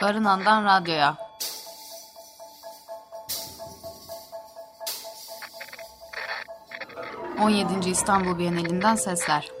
Barınan'dan Radyo'ya. On yedinci İstanbul Bienalinden sesler.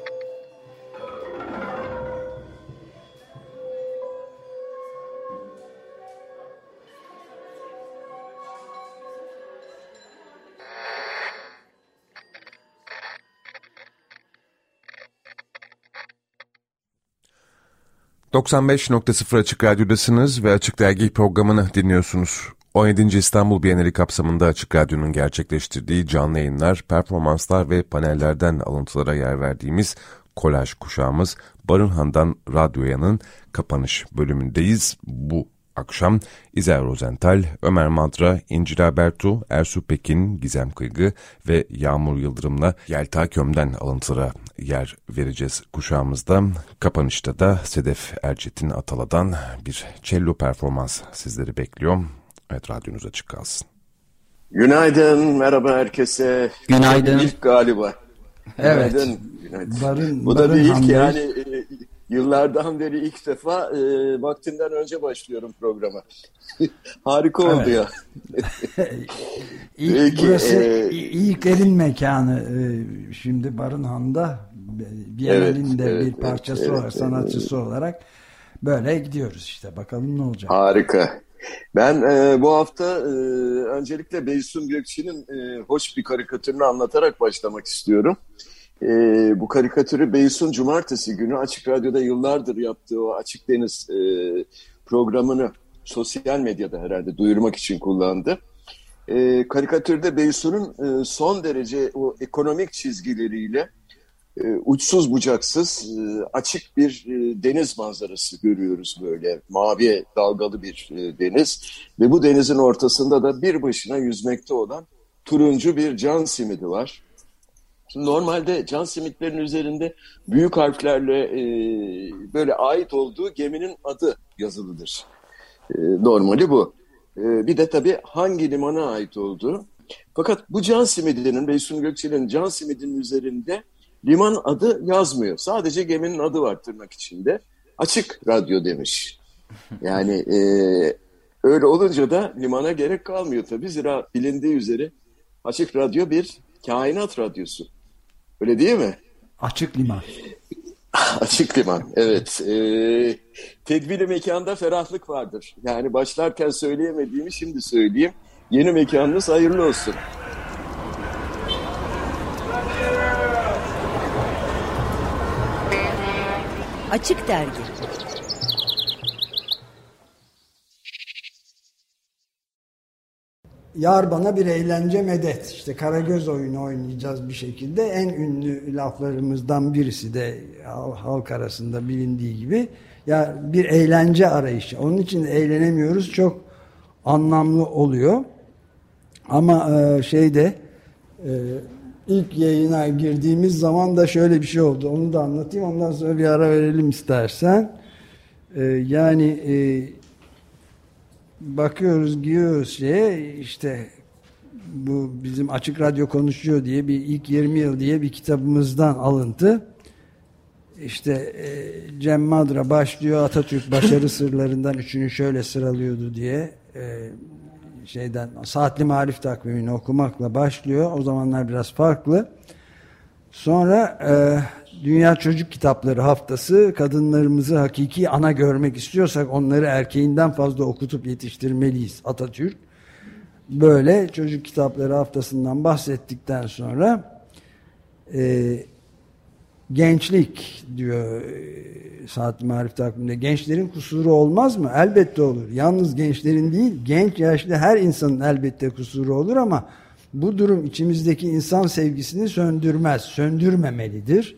95.0 Açık Radyo'dasınız ve Açık Dergi programını dinliyorsunuz. 17. İstanbul Bienali kapsamında Açık Radyo'nun gerçekleştirdiği canlı yayınlar, performanslar ve panellerden alıntılara yer verdiğimiz kolaj kuşağımız Barınhan'dan Radyoya'nın kapanış bölümündeyiz. Bu akşam İzel Rozental, Ömer Madra, İncil Albertu, Ersu Pekin, Gizem Kıygı ve Yağmur Yıldırım'la Yelta Köm'den alıntılara yer vereceğiz kuşağımızda. Kapanışta da Sedef Erçetin Atala'dan bir cello performans sizleri bekliyor. Evet radyonuz açık kalsın. Günaydın, merhaba herkese. Günaydın. İlk galiba. Evet. Günaydın. Günaydın. Barın, Bu da barın bir ilk hamle. yani yıllardan beri ilk defa e, vaktinden önce başlıyorum programa. Harika Evet. oldu ya. İlk, Peki, burası e, ilklerin mekanı. Ee, Şimdi Barınhan'da Bienal'in de Evet, bir evet, parçası evet, evet. sanatçısı olarak böyle gidiyoruz işte. Bakalım ne olacak. Harika. Ben e, bu hafta e, öncelikle Beysun Gökçe'nin e, hoş bir karikatürünü anlatarak başlamak istiyorum. E, bu karikatürü Beysun Cumartesi günü Açık Radyo'da yıllardır yaptığı o Açık Deniz e, programını sosyal medyada herhalde duyurmak için kullandı. E, karikatürde Beysun'un e, son derece o ekonomik çizgileriyle e, uçsuz bucaksız e, açık bir e, deniz manzarası görüyoruz böyle mavi dalgalı bir e, deniz ve bu denizin ortasında da bir başına yüzmekte olan turuncu bir can simidi var. Şimdi normalde can simitlerin üzerinde büyük harflerle e, böyle ait olduğu geminin adı yazılıdır. E, normali bu. E, bir de tabii hangi limana ait olduğu. Fakat bu can simidinin, Beysun Gökçe'nin can simidinin üzerinde liman adı yazmıyor. Sadece geminin adı var tırnak içinde. Açık radyo demiş. Yani e, öyle olunca da limana gerek kalmıyor tabii. Zira bilindiği üzere Açık Radyo bir kainat radyosu. Öyle değil mi? Açık liman. Açık liman, evet. Ee, tedbiri mekanda ferahlık vardır. Yani başlarken söyleyemediğimi şimdi söyleyeyim. Yeni mekanınız hayırlı olsun. Açık Dergi Yar bana bir eğlence medet. İşte Karagöz oyunu oynayacağız bir şekilde. En ünlü laflarımızdan birisi de hal- halk arasında bilindiği gibi. Ya bir eğlence arayışı. Onun için eğlenemiyoruz. Çok anlamlı oluyor. Ama e, şeyde e, ilk yayına girdiğimiz zaman da şöyle bir şey oldu. Onu da anlatayım. Ondan sonra bir ara verelim istersen. E, yani e, bakıyoruz giyiyoruz şeye işte bu bizim Açık Radyo konuşuyor diye bir ilk 20 yıl diye bir kitabımızdan alıntı. İşte e, Cem Madra başlıyor Atatürk başarı sırlarından üçünü şöyle sıralıyordu diye e, şeyden saatli marif takvimini okumakla başlıyor. O zamanlar biraz farklı. Sonra e, Dünya Çocuk Kitapları Haftası kadınlarımızı hakiki ana görmek istiyorsak onları erkeğinden fazla okutup yetiştirmeliyiz Atatürk. Böyle çocuk kitapları haftasından bahsettikten sonra e, gençlik diyor e, Saat Marif takviminde. Gençlerin kusuru olmaz mı? Elbette olur. Yalnız gençlerin değil, genç yaşlı her insanın elbette kusuru olur ama bu durum içimizdeki insan sevgisini söndürmez, söndürmemelidir.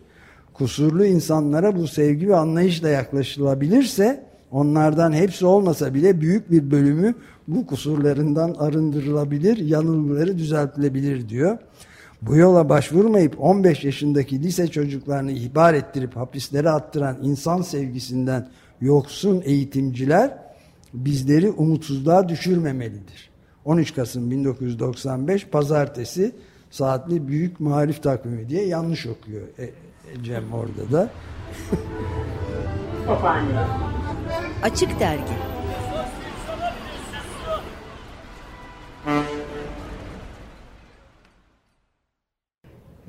Kusurlu insanlara bu sevgi ve anlayışla yaklaşılabilirse onlardan hepsi olmasa bile büyük bir bölümü bu kusurlarından arındırılabilir, yanılgıları düzeltilebilir diyor. Bu yola başvurmayıp 15 yaşındaki lise çocuklarını ihbar ettirip hapislere attıran insan sevgisinden yoksun eğitimciler bizleri umutsuzluğa düşürmemelidir. 13 Kasım 1995 Pazartesi saatli büyük marif takvimi diye yanlış okuyor e, Cem orada da. Açık Dergi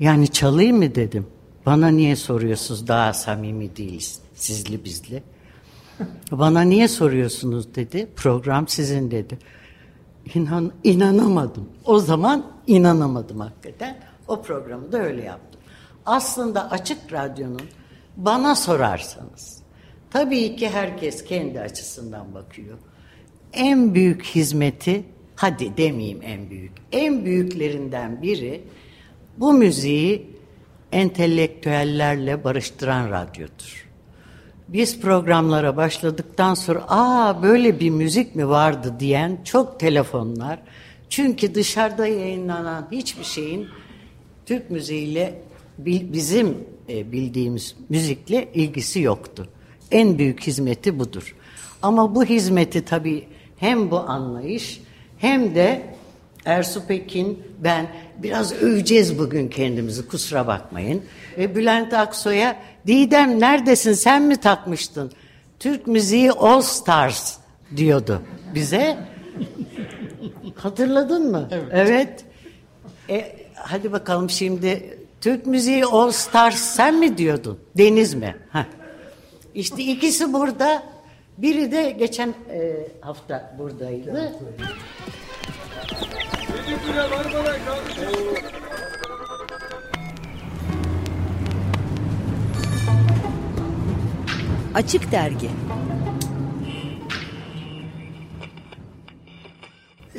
Yani çalayım mı dedim. Bana niye soruyorsunuz daha samimi değiliz sizli bizli. Bana niye soruyorsunuz dedi. Program sizin dedi. İnan, inanamadım. O zaman inanamadım hakikaten. O programı da öyle yaptım. Aslında Açık Radyo'nun bana sorarsanız tabii ki herkes kendi açısından bakıyor. En büyük hizmeti hadi demeyeyim en büyük. En büyüklerinden biri bu müziği entelektüellerle barıştıran radyodur. Biz programlara başladıktan sonra aa böyle bir müzik mi vardı diyen çok telefonlar. Çünkü dışarıda yayınlanan hiçbir şeyin Türk müziğiyle bizim e, bildiğimiz müzikle ilgisi yoktu. En büyük hizmeti budur. Ama bu hizmeti tabii hem bu anlayış hem de Ersu Pekin, ben biraz öveceğiz bugün kendimizi kusura bakmayın. Ve Bülent Aksoy'a Didem neredesin sen mi takmıştın? Türk müziği All Stars diyordu bize. Hatırladın mı? Evet. evet. E, hadi bakalım şimdi Türk müziği All Stars sen mi diyordun? Deniz mi? Heh. İşte ikisi burada. Biri de geçen e, hafta buradaydı. Açık Dergi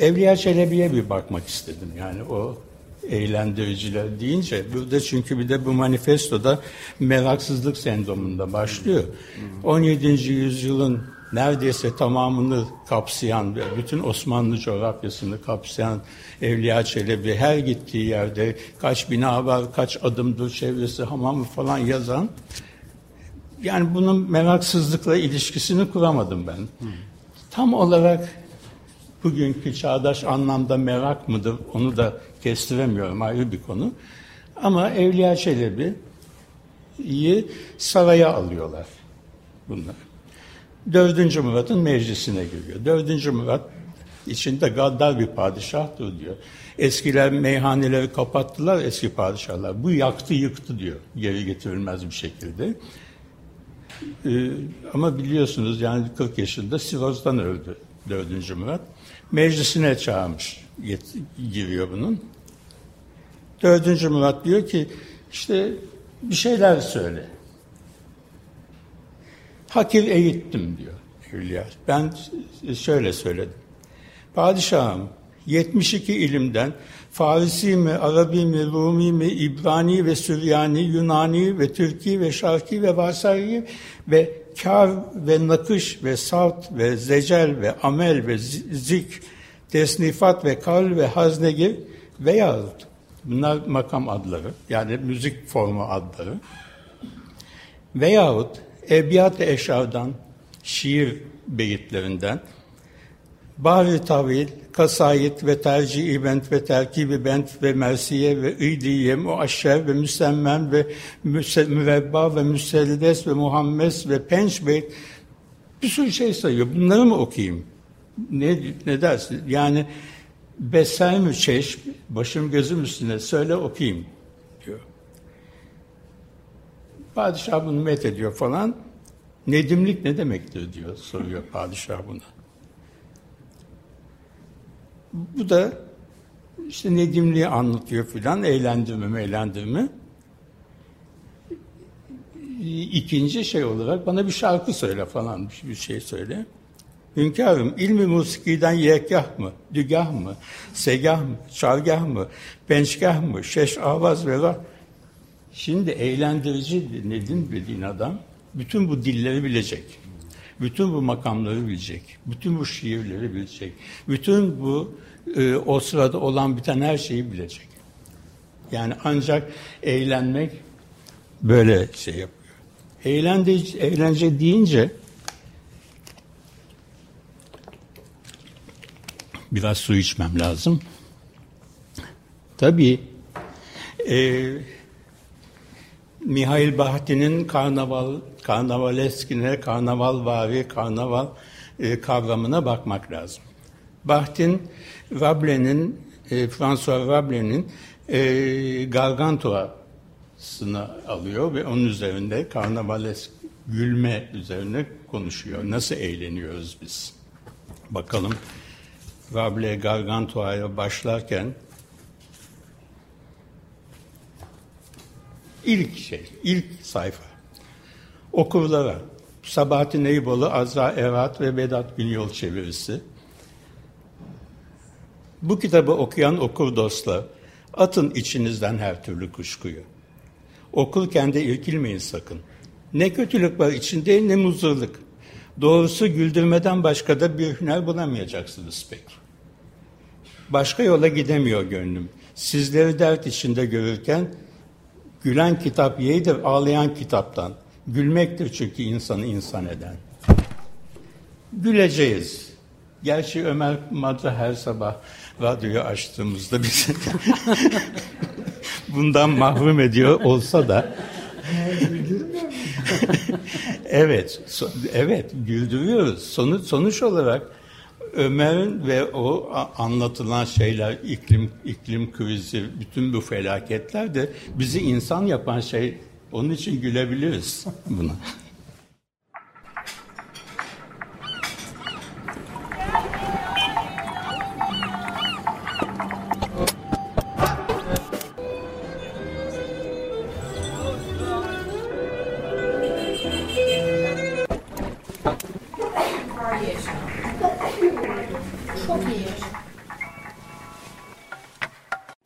Evliya Çelebi'ye bir bakmak istedim. Yani o eğlendiriciler deyince burada çünkü bir de bu manifestoda meraksızlık sendromunda başlıyor. 17. yüzyılın neredeyse tamamını kapsayan ve bütün Osmanlı coğrafyasını kapsayan Evliya Çelebi her gittiği yerde kaç bina var, kaç adımdır çevresi, hamamı falan yazan yani bunun meraksızlıkla ilişkisini kuramadım ben. Tam olarak bugünkü çağdaş anlamda merak mıdır onu da kestiremiyorum ayrı bir konu. Ama Evliya Çelebi'yi saraya alıyorlar bunlar. Dördüncü Murat'ın meclisine giriyor. Dördüncü Murat içinde gaddar bir padişahtır diyor. Eskiler meyhaneleri kapattılar eski padişahlar. Bu yaktı yıktı diyor geri getirilmez bir şekilde. Ee, ama biliyorsunuz yani 40 yaşında sirozdan öldü dördüncü Murat. Meclisine çağırmış giriyor bunun. Dördüncü Murat diyor ki işte bir şeyler söyle. Hakir eğittim diyor Hülya. Ben şöyle söyledim. Padişahım 72 ilimden Farisi mi, Arabi mi, Rumi mi, İbrani ve Süryani, Yunani ve Türki ve Şarki ve Varsari ve Kar ve Nakış ve Salt ve Zecel ve Amel ve Zik, Tesnifat ve Kal ve Haznegir veyahut bunlar makam adları yani müzik formu adları. Veyahut Ebiyat-ı Eşar'dan, şiir beyitlerinden, Bahri Tavil, Kasayit ve Tercih-i Bent ve Terkib-i Bent ve Mersiye ve İdiye, Muaşşer ve Müsemmen ve Mürebba ve Müseldes ve Muhammes ve Penç Beyt bir sürü şey sayıyor. Bunları mı okuyayım? Ne, ne dersin? Yani Besel Çeşm, başım gözüm üstüne söyle okuyayım diyor. Padişah bunu met ediyor falan. Nedimlik ne demektir diyor, soruyor padişah buna. Bu da işte Nedimliği anlatıyor filan, eğlendirme eğlendirme. İkinci şey olarak bana bir şarkı söyle falan, bir şey söyle. Hünkârım, ilmi musikiden yekgah mı, dügah mı, segah mı, çargah mı, pençgah mı, şeş avaz ve var. Şimdi eğlendirici Nedim dediğin adam bütün bu dilleri bilecek. Bütün bu makamları bilecek. Bütün bu şiirleri bilecek. Bütün bu e, o sırada olan biten her şeyi bilecek. Yani ancak eğlenmek böyle şey yapıyor. Eğlence, eğlence deyince Biraz su içmem lazım. Tabii e, Mihail Bahti'nin karnaval, karnavaleskine, karnaval vari, karnaval e, kavramına bakmak lazım. Bahtin, Rabelaise'nin, e, François Rabelaise'nin e, Gargantua'sını alıyor ve onun üzerinde karnavalesk gülme üzerine konuşuyor. Nasıl eğleniyoruz biz? Bakalım Rabelais Gargantua'ya başlarken ilk şey, ilk sayfa. Okurlara Sabahattin Eyüboğlu, Azra Erat ve Vedat Günyol çevirisi. Bu kitabı okuyan okur dostlar, atın içinizden her türlü kuşkuyu. Okurken de irkilmeyin sakın. Ne kötülük var içinde ne muzurluk. Doğrusu güldürmeden başka da bir hüner bulamayacaksınız pek. Başka yola gidemiyor gönlüm. Sizleri dert içinde görürken gülen kitap yeğdir ağlayan kitaptan. Gülmektir çünkü insanı insan eden. Güleceğiz. Gerçi Ömer Madra her sabah radyoyu açtığımızda bizi bundan mahrum ediyor olsa da evet, so, evet güldürüyoruz. Sonuç sonuç olarak Ömer'in ve o anlatılan şeyler, iklim iklim krizi, bütün bu felaketler de bizi insan yapan şey. Onun için gülebiliriz buna.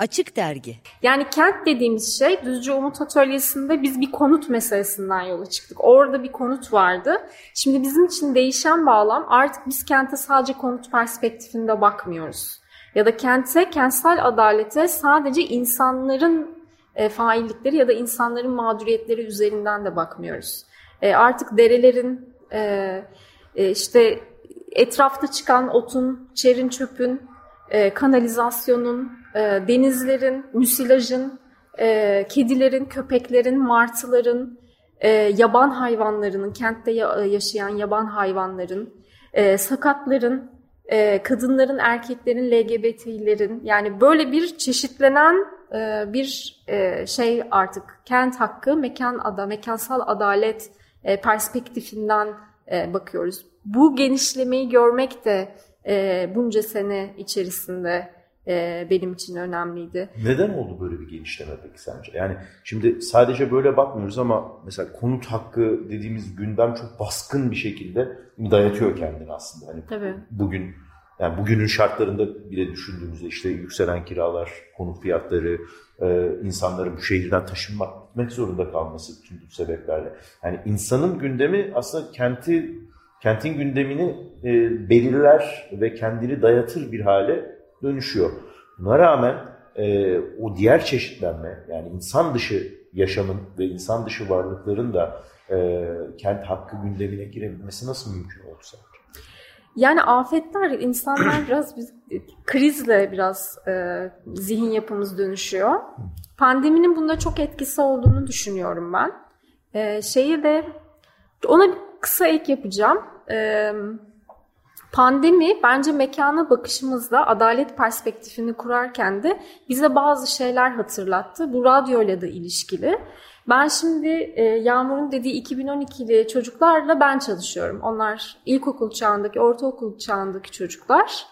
Açık Dergi Yani kent dediğimiz şey Düzce Umut Atölyesi'nde biz bir konut meselesinden yola çıktık. Orada bir konut vardı. Şimdi bizim için değişen bağlam artık biz kente sadece konut perspektifinde bakmıyoruz. Ya da kente, kentsel adalete sadece insanların e, faillikleri ya da insanların mağduriyetleri üzerinden de bakmıyoruz. E, artık derelerin, e, e, işte etrafta çıkan otun, çerin çöpün, e, kanalizasyonun, e, denizlerin, müsilajın, e, kedilerin, köpeklerin, martıların, e, yaban hayvanlarının, kentte ya, yaşayan yaban hayvanların, e, sakatların, e, kadınların, erkeklerin, LGBT'lerin yani böyle bir çeşitlenen e, bir e, şey artık kent hakkı, mekan ada, mekansal adalet e, perspektifinden e, bakıyoruz. Bu genişlemeyi görmek de e, bunca sene içerisinde e, benim için önemliydi. Neden oldu böyle bir genişleme peki sence? Yani şimdi sadece böyle bakmıyoruz ama mesela konut hakkı dediğimiz gündem çok baskın bir şekilde dayatıyor kendini aslında. Hani Tabii. bugün yani bugünün şartlarında bile düşündüğümüzde işte yükselen kiralar, konut fiyatları, e, insanların bu şehirden taşınmak, gitmek zorunda kalması tüm bu sebeplerle. Yani insanın gündemi aslında kenti kentin gündemini e, belirler ve kendini dayatır bir hale dönüşüyor. Buna rağmen e, o diğer çeşitlenme yani insan dışı yaşamın ve insan dışı varlıkların da e, kent hakkı gündemine girebilmesi nasıl mümkün oldu sence? Yani afetler, insanlar biraz biz, krizle biraz e, zihin yapımız dönüşüyor. Pandeminin bunda çok etkisi olduğunu düşünüyorum ben. E, şeyi de ona bir kısa ek yapacağım. E, pandemi bence mekana bakışımızda adalet perspektifini kurarken de bize bazı şeyler hatırlattı. Bu radyoyla da ilişkili. Ben şimdi e, Yağmur'un dediği 2012'li çocuklarla ben çalışıyorum. Onlar ilkokul çağındaki, ortaokul çağındaki çocuklar.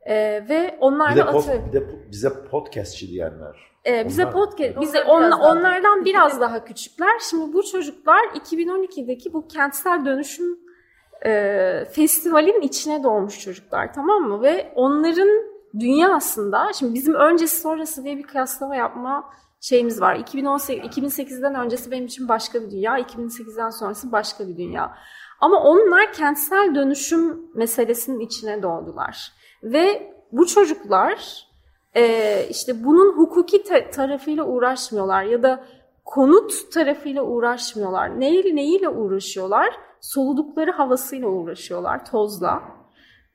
E, ve onlarla bir de, atı... pod, bir de bize podcastçi diyenler. Ee, bize Onlar- podcast, bize on- biraz daha onlardan biraz daha küçükler. Şimdi bu çocuklar 2012'deki bu kentsel dönüşüm e, festivalin içine doğmuş çocuklar tamam mı? Ve onların dünyasında şimdi bizim öncesi sonrası diye bir kıyaslama yapma şeyimiz var. 2018, 2008'den öncesi benim için başka bir dünya, 2008'den sonrası başka bir dünya. Ama onlar kentsel dönüşüm meselesinin içine doğdular. Ve bu çocuklar e, işte bunun hukuki ta- tarafıyla uğraşmıyorlar ya da konut tarafıyla uğraşmıyorlar. Neyle, neyiyle uğraşıyorlar? Soludukları havasıyla uğraşıyorlar, tozla.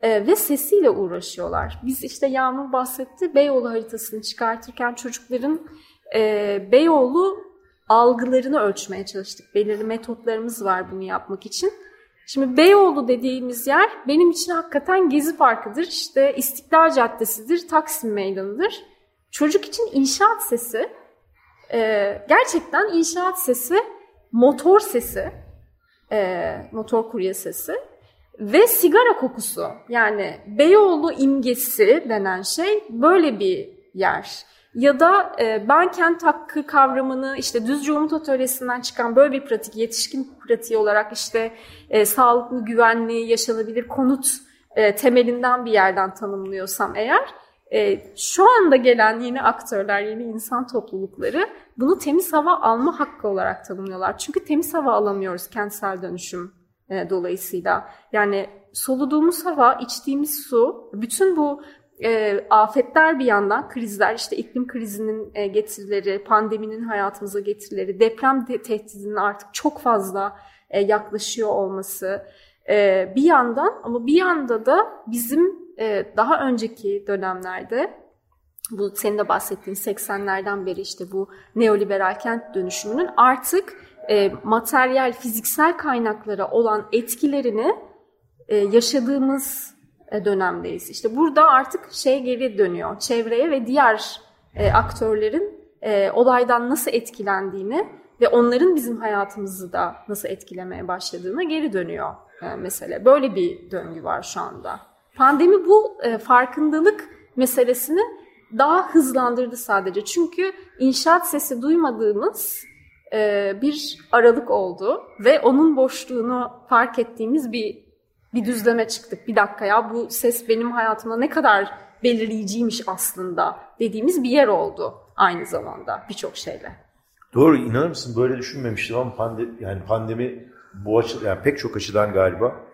e, ve sesiyle uğraşıyorlar. Biz işte Yağmur bahsetti Beyoğlu haritasını çıkartırken çocukların e, Beyoğlu algılarını ölçmeye çalıştık. Belirli metotlarımız var bunu yapmak için. Şimdi Beyoğlu dediğimiz yer benim için hakikaten Gezi Parkı'dır, işte İstiklal Caddesi'dir, Taksim Meydanı'dır. Çocuk için inşaat sesi, e, gerçekten inşaat sesi, motor sesi, e, motor kurye sesi ve sigara kokusu. Yani Beyoğlu imgesi denen şey böyle bir yer. Ya da e, ben kent hakkı kavramını işte Düzce Umut Atölyesi'nden çıkan böyle bir pratik, yetişkin pratiği olarak işte e, sağlıklı, güvenli, yaşanabilir konut e, temelinden bir yerden tanımlıyorsam eğer, e, şu anda gelen yeni aktörler, yeni insan toplulukları bunu temiz hava alma hakkı olarak tanımlıyorlar. Çünkü temiz hava alamıyoruz kentsel dönüşüm e, dolayısıyla. Yani soluduğumuz hava, içtiğimiz su, bütün bu e, afetler bir yandan, krizler, işte iklim krizinin e, getirileri, pandeminin hayatımıza getirileri, deprem de, tehdidinin artık çok fazla e, yaklaşıyor olması e, bir yandan ama bir yanda da bizim daha önceki dönemlerde bu senin de bahsettiğin 80'lerden beri işte bu neoliberal kent dönüşümünün artık e, materyal, fiziksel kaynaklara olan etkilerini e, yaşadığımız e, dönemdeyiz. İşte burada artık şey geri dönüyor. Çevreye ve diğer e, aktörlerin e, olaydan nasıl etkilendiğini ve onların bizim hayatımızı da nasıl etkilemeye başladığına geri dönüyor e, mesele. Böyle bir döngü var şu anda. Pandemi bu e, farkındalık meselesini daha hızlandırdı sadece. Çünkü inşaat sesi duymadığımız e, bir aralık oldu ve onun boşluğunu fark ettiğimiz bir bir düzleme çıktık. Bir dakika ya bu ses benim hayatımda ne kadar belirleyiciymiş aslında dediğimiz bir yer oldu aynı zamanda birçok şeyle. Doğru inanır mısın böyle düşünmemiştim ama pandemi, yani pandemi bu açı, yani pek çok açıdan galiba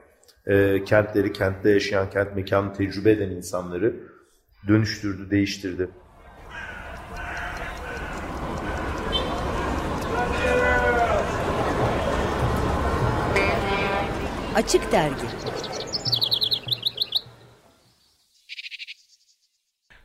e, kentleri, kentte yaşayan, kent mekanı tecrübe eden insanları dönüştürdü, değiştirdi. Açık Dergi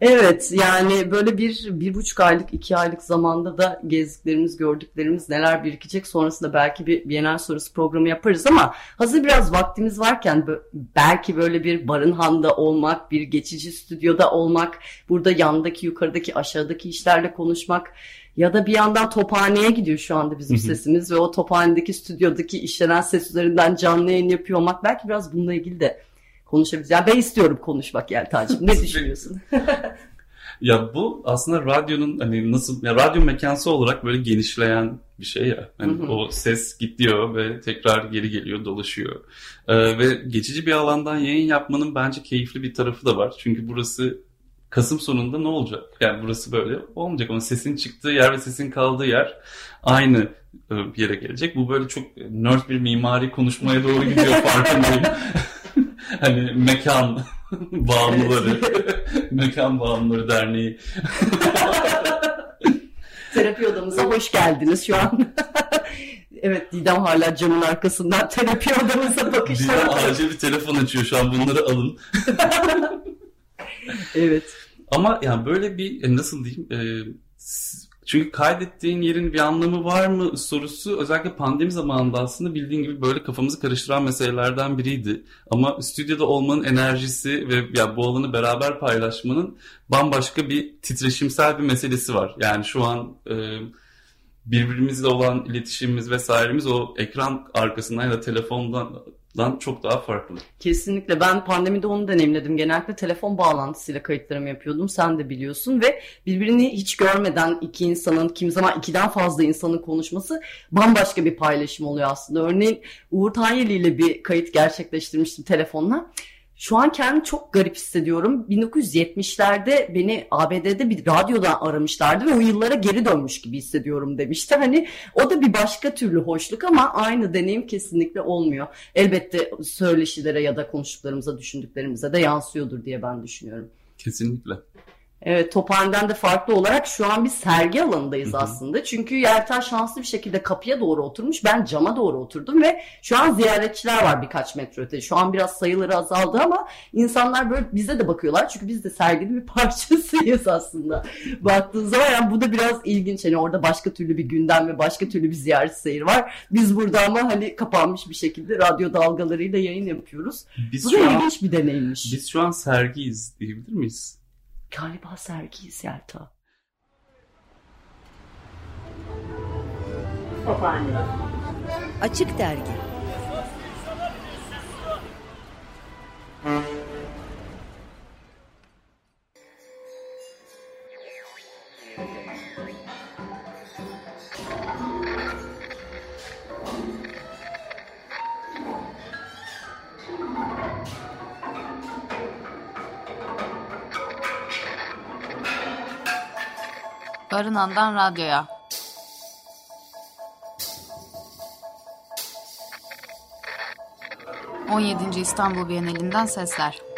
Evet yani böyle bir, bir buçuk aylık, iki aylık zamanda da gezdiklerimiz, gördüklerimiz neler birikecek. Sonrasında belki bir Bienal sorusu programı yaparız ama hazır biraz vaktimiz varken belki böyle bir barınhanda olmak, bir geçici stüdyoda olmak, burada yandaki, yukarıdaki, aşağıdaki işlerle konuşmak ya da bir yandan tophaneye gidiyor şu anda bizim sesimiz ve o tophanedeki stüdyodaki işlenen ses üzerinden canlı yayın yapıyor olmak belki biraz bununla ilgili de konuşabiliriz. Yani ben istiyorum konuşmak Yelta'cığım. Ne düşünüyorsun? ya bu aslında radyonun hani nasıl ya radyo mekansı olarak böyle genişleyen bir şey ya. Hani o ses gidiyor ve tekrar geri geliyor, dolaşıyor. Ee, ve geçici bir alandan yayın yapmanın bence keyifli bir tarafı da var. Çünkü burası Kasım sonunda ne olacak? Yani burası böyle olmayacak ama sesin çıktığı yer ve sesin kaldığı yer aynı bir yere gelecek. Bu böyle çok nerd bir mimari konuşmaya doğru gidiyor farkındayım. Hani mekan bağımlıları, mekan bağımlıları derneği. Terapi odamıza hoş geldiniz şu an. evet Didem hala camın arkasından terapi odamıza bakışlar. Didem acil bir telefon açıyor şu an bunları alın. evet. Ama yani böyle bir e, nasıl diyeyim e, çünkü kaydettiğin yerin bir anlamı var mı sorusu özellikle pandemi zamanında aslında bildiğin gibi böyle kafamızı karıştıran meselelerden biriydi. Ama stüdyoda olmanın enerjisi ve ya bu alanı beraber paylaşmanın bambaşka bir titreşimsel bir meselesi var. Yani şu an e, birbirimizle olan iletişimimiz vesairemiz o ekran arkasından ya da telefondan dan çok daha farklı. Kesinlikle ben pandemide onu deneyimledim. Genellikle telefon bağlantısıyla kayıtlarımı yapıyordum. Sen de biliyorsun ve birbirini hiç görmeden iki insanın kim zaman ikiden fazla insanın konuşması bambaşka bir paylaşım oluyor aslında. Örneğin Uğur Tanyeli ile bir kayıt gerçekleştirmiştim telefonla. Şu an kendimi çok garip hissediyorum. 1970'lerde beni ABD'de bir radyodan aramışlardı ve o yıllara geri dönmüş gibi hissediyorum demişti. Hani o da bir başka türlü hoşluk ama aynı deneyim kesinlikle olmuyor. Elbette söyleşilere ya da konuştuklarımıza, düşündüklerimize de yansıyordur diye ben düşünüyorum. Kesinlikle. Evet Tophane'den de farklı olarak şu an bir sergi alanındayız aslında. Çünkü Yelta şanslı bir şekilde kapıya doğru oturmuş. Ben cama doğru oturdum ve şu an ziyaretçiler var birkaç metre öte. Şu an biraz sayıları azaldı ama insanlar böyle bize de bakıyorlar. Çünkü biz de serginin bir parçasıyız aslında. Baktığın zaman yani bu da biraz ilginç. Hani orada başka türlü bir gündem ve başka türlü bir ziyaret seyir var. Biz burada ama hani kapanmış bir şekilde radyo dalgalarıyla yayın yapıyoruz. Biz bu da an- ilginç bir deneyimmiş. Biz şu an sergiyiz diyebilir miyiz? Galiba sergiyiz Yelta. Açık Dergi Barınan'dan radyoya. ...17. İstanbul Bienalinden sesler.